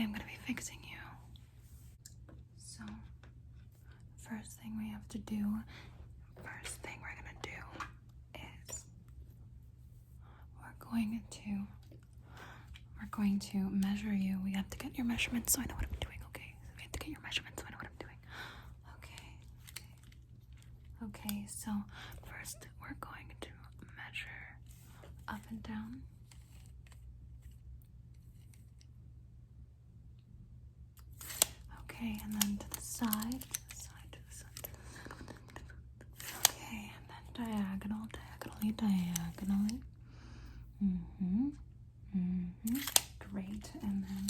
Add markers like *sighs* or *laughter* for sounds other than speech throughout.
today I'm gonna be fixing you. So, first thing we have to do, first thing we're gonna do is we're going to we're going to measure you. We have to get your measurements so I know what I'm doing, okay? So we have to get your measurements so I know what I'm doing. Okay. Okay, so first we're going to measure up and down. Okay, and then to the side, to the side, to the side. Okay, and then diagonal, diagonally, diagonally. Mm-hmm. Mm-hmm. Great. And then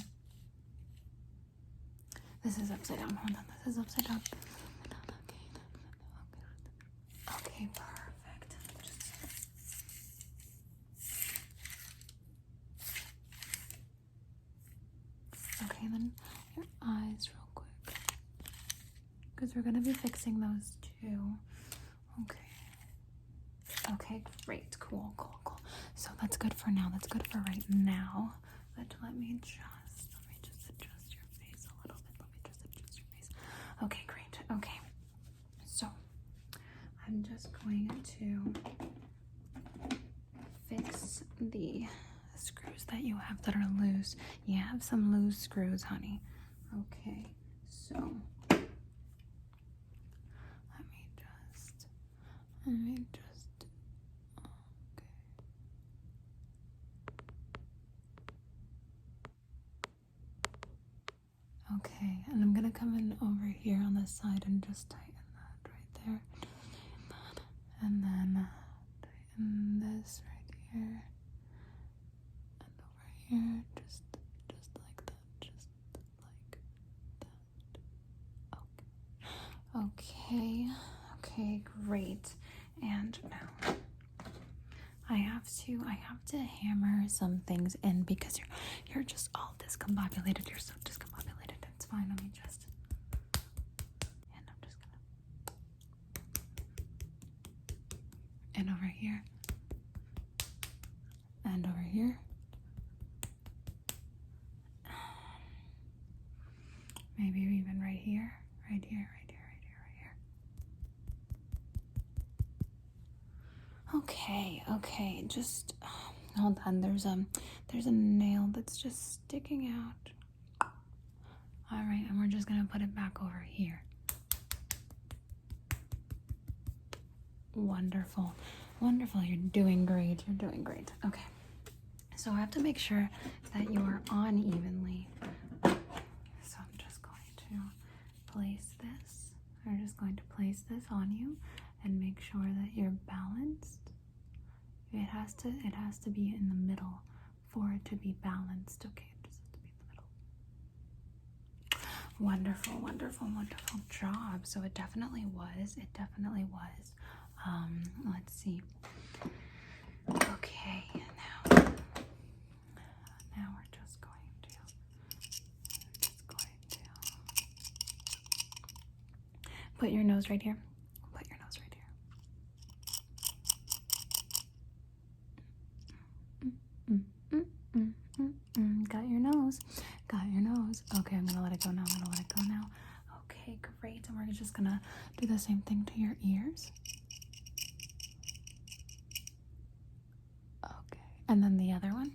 this is upside down. Hold on, this is upside down. Okay, perfect. Just Okay, then your eyes, real quick. Because we're going to be fixing those too. Okay. Okay, great. Cool, cool, cool. So that's good for now. That's good for right now. But let me just, let me just adjust your face a little bit. Let me just adjust your face. Okay, great. Okay. So I'm just going to fix the screws that you have that are loose. You have some loose screws, honey. Okay, so let me just, let me just, okay. Okay, and I'm gonna come in over here on this side and just tighten that right there. And then uh, tighten this right here. And over here, just just like that. Just like that. Okay. Okay. Okay, great. And now I have to I have to hammer some things in because you're you're just all discombobulated. You're so discombobulated. It's fine. Let me just and I'm just gonna and over here and over here. Maybe even right here, right here, right here, right here, right here. Okay, okay, just hold on. There's um, there's a nail that's just sticking out. All right, and we're just gonna put it back over here. Wonderful, wonderful. You're doing great. You're doing great. Okay, so I have to make sure that you are on evenly. So I'm just going to place this. I'm just going to place this on you and make sure that you're balanced. It has to it has to be in the middle for it to be balanced. Okay, it just has to be in the middle. Wonderful, wonderful, wonderful job. So it definitely was. It definitely was. Um, let's see. Okay, now now we're just going to just going to put your nose right here. Put your nose right here. Mm, mm. Got your nose. Got your nose. Okay, I'm gonna let it go now. I'm gonna let it go now. Okay, great. And we're just gonna do the same thing to your ears. Okay, and then the other one.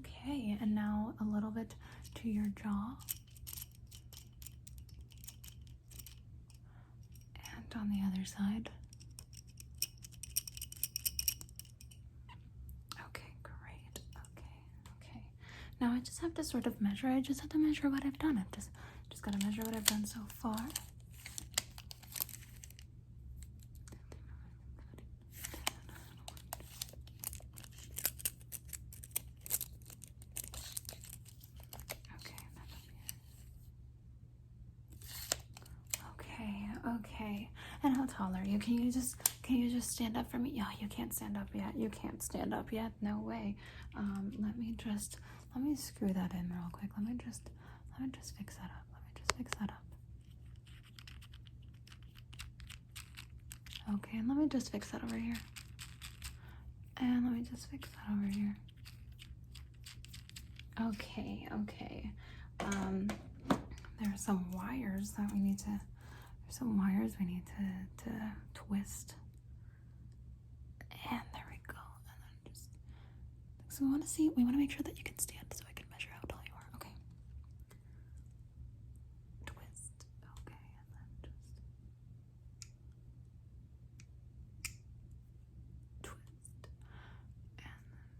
Okay, and now a little bit to your jaw. And on the other side. Okay, great. Okay, okay. Now I just have to sort of measure. I just have to measure what I've done. I've just just gotta measure what I've done so far. Okay, Okay, okay. And how tall are you? Can you just can you just stand up for me? Yeah, you can't stand up yet. You can't stand up yet. No way. Um, let me just let me screw that in real quick. Let me just let me just fix that up. Let me just fix that up. Okay, and let me just fix that over here. And let me just fix that over here. Okay, okay. Um, there are some wires that we need to. There's some wires we need to to twist. And there we go. And then just. So we want to see. We want to make sure that you can stand, so I can measure how tall you are. Okay. Twist. Okay, and then just. Twist. And then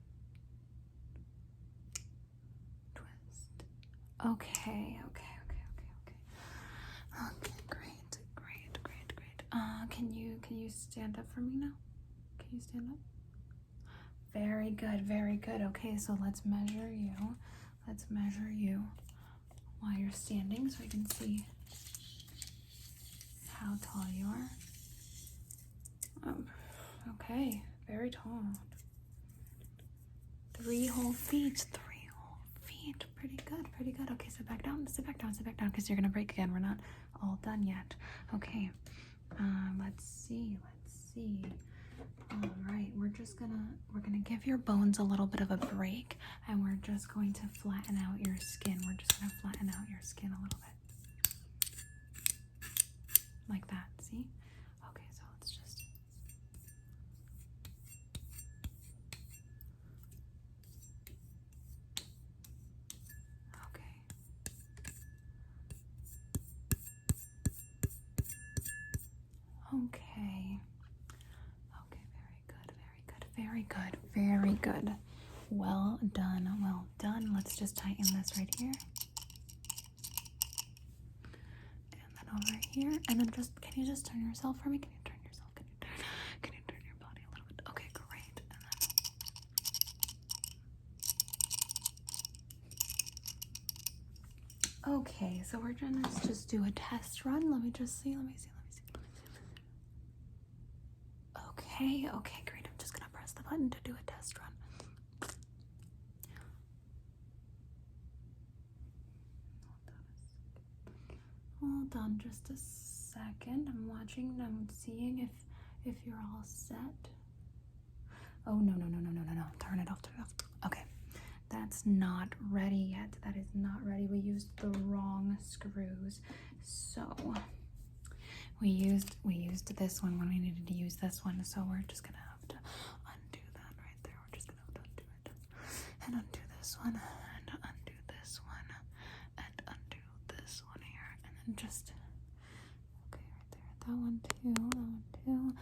twist. Okay, okay, okay, okay, okay. Okay, great, great, great, great. Uh, can you can you stand up for me now? Can you stand up? Very good, very good. Okay, so let's measure you. Let's measure you while you're standing so we can see how tall you are. Um, okay, very tall. Three whole feet. Three whole feet. Pretty good, pretty good. Okay, sit back down, sit back down, sit back down because you're gonna break again. We're not all done yet. Okay. Um, let's see, let's see. All right, we're just gonna we're gonna give your bones a little bit of a break, and we're just going to flatten out your skin. We're just gonna flatten out your skin a little bit, like that. See? Okay, so let's just. Okay. Okay. Okay, very good, very good, very good. Well done, well done. Let's just tighten this right here. And then over here. And then just, can you just turn yourself for me? Can you turn yourself? Can you turn, can you turn your body a little bit? Okay, great. And then. Okay, so we're gonna just do a test run. Let me just see, let me see, let me see. Let me see. Okay, okay, great. To do a test run. Hold on just a second. I'm watching I'm seeing if if you're all set. Oh no no no no no no no. Turn it off, turn it off. Okay. That's not ready yet. That is not ready. We used the wrong screws. So we used we used this one when we needed to use this one. So we're just gonna have to undo that right there. We're just gonna have to undo it. And undo this one and undo this one and undo this one here. And then just okay right there. That one too. That one too.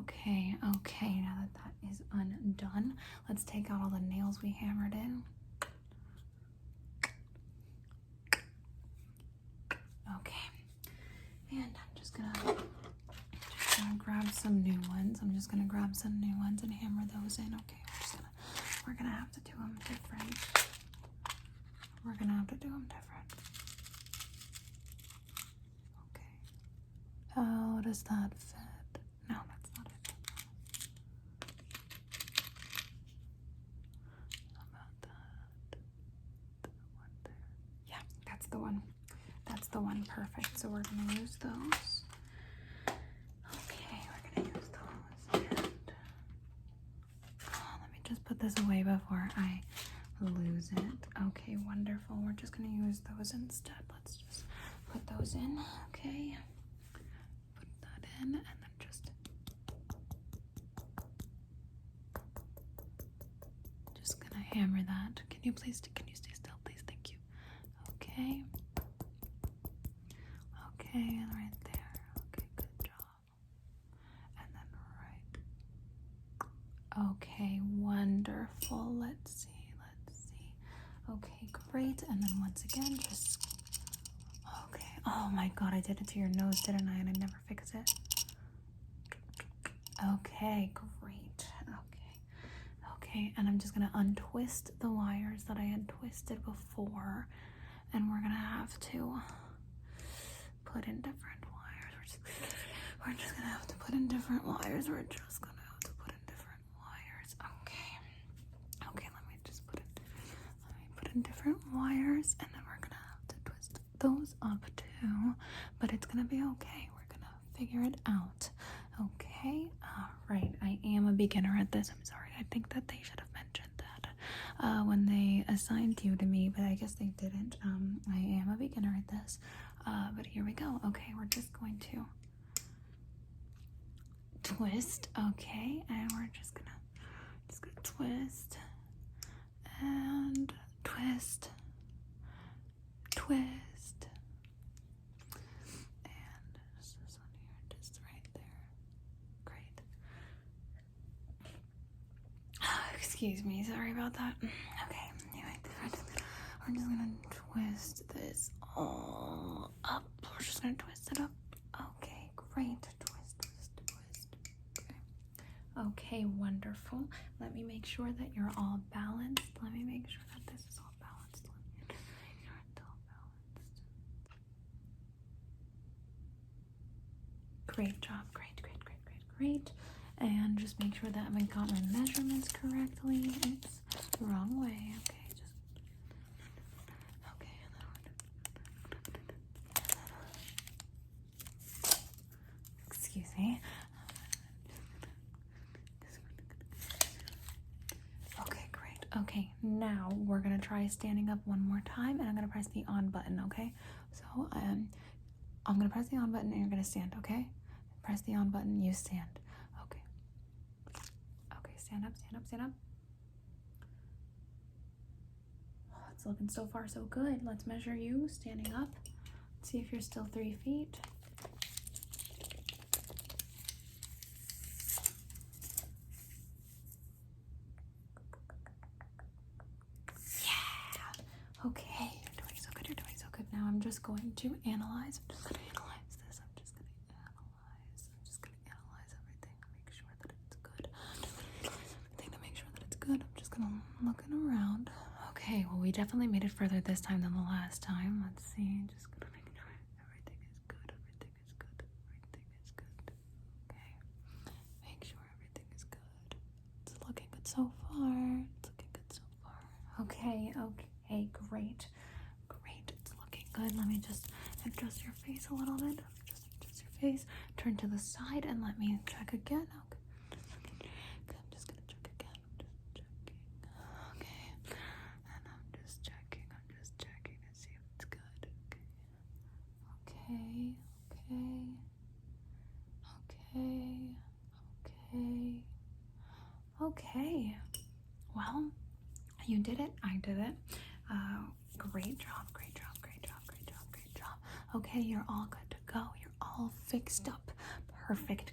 Okay, okay, now that that is undone, let's take out all the nails we hammered in. Okay, and I'm just gonna, just gonna grab some new ones. I'm just gonna grab some new ones and hammer those in. Okay, we're gonna, have to do them different. We're gonna have to do them different. Okay. How does that fit? No, that's not it. How about that? That one there. Yeah, that's the one. That's the one. Perfect. So we're gonna use those. Okay, we're gonna use those. And oh, let me just put this away before I lose it. Okay, wonderful. We're just gonna use those instead. Let's just put those in. Okay. Put that in and then just just gonna hammer that. Can you please can you stay still, please? Thank you. Okay. Okay, good job. And then right. Okay, wonderful. Let's see, let's see. Great. And then once again, just okay. Oh my god, I did it to your nose, didn't I? And I never fix it. Okay, great. Okay. Okay, and I'm just gonna untwist the wires that I had twisted before, and we're gonna have to put in different wires. We're just, we're just gonna have to put in different wires. We're just gonna have to put in different wires. Okay. Okay, let me just put it. Different wires, and then we're gonna have to twist those up too. But it's gonna be okay. We're gonna figure it out. Okay. All right. I am a beginner at this. I'm sorry. I think that they should have mentioned that uh, when they assigned you to me, but I guess they didn't. Um, I am a beginner at this. Uh, but here we go. Okay, we're just going to twist. Okay, and we're just gonna just gonna twist and twist, twist, and this one here, just right there. Great. *sighs* Excuse me, sorry about that. Okay, anyway, we're just gonna, we're just gonna twist this all up. We're just gonna twist it up. Okay, great. Twist, twist, twist. Okay. Okay, wonderful. Let me make sure that you're all balanced. Let me make sure that this is all balanced. Let me make sure it's all balanced. Great job. Great, great, great, great, great. And just make sure that I have got my measurements correctly. It's the wrong way. Okay, just okay. Excuse me. Okay, great. Okay, now we're gonna try standing up one more time, and I'm gonna press the on button. Okay, so um, I'm gonna press the on button, and you're gonna stand. Okay, press the on button. You stand. Okay. Okay, stand up, stand up, stand up. Oh, It's looking so far so good. Let's measure you standing up. See if you're still three feet. Yeah. Okay, you're doing so good. You're doing so good. Now I'm just going to analyze this. I'm just gonna analyze. I'm just gonna analyze everything. Make sure that it's good. Everything to make sure that it's good. I'm just gonna looking around. Okay, well we definitely made it further this time than the last time. Let's see. Just gonna make sure everything is good. Everything is good. Everything is good. Okay. Make sure everything is good. It's looking good so far. It's looking good so far. Okay, okay, great. Great. It's looking good. Let me just adjust your face a little bit. Just adjust your face. Turn to the side and let me check again. Okay. Good. I'm just gonna check again. I'm just checking. Okay. And I'm just checking. I'm just checking to see if it's good. Okay. Okay. Okay. Okay. Okay. Well, you did it. I did it. Uh, great job. Great job. Great job. Great job. Great job. Okay, you're all good to go. You're all fixed up. Perfect.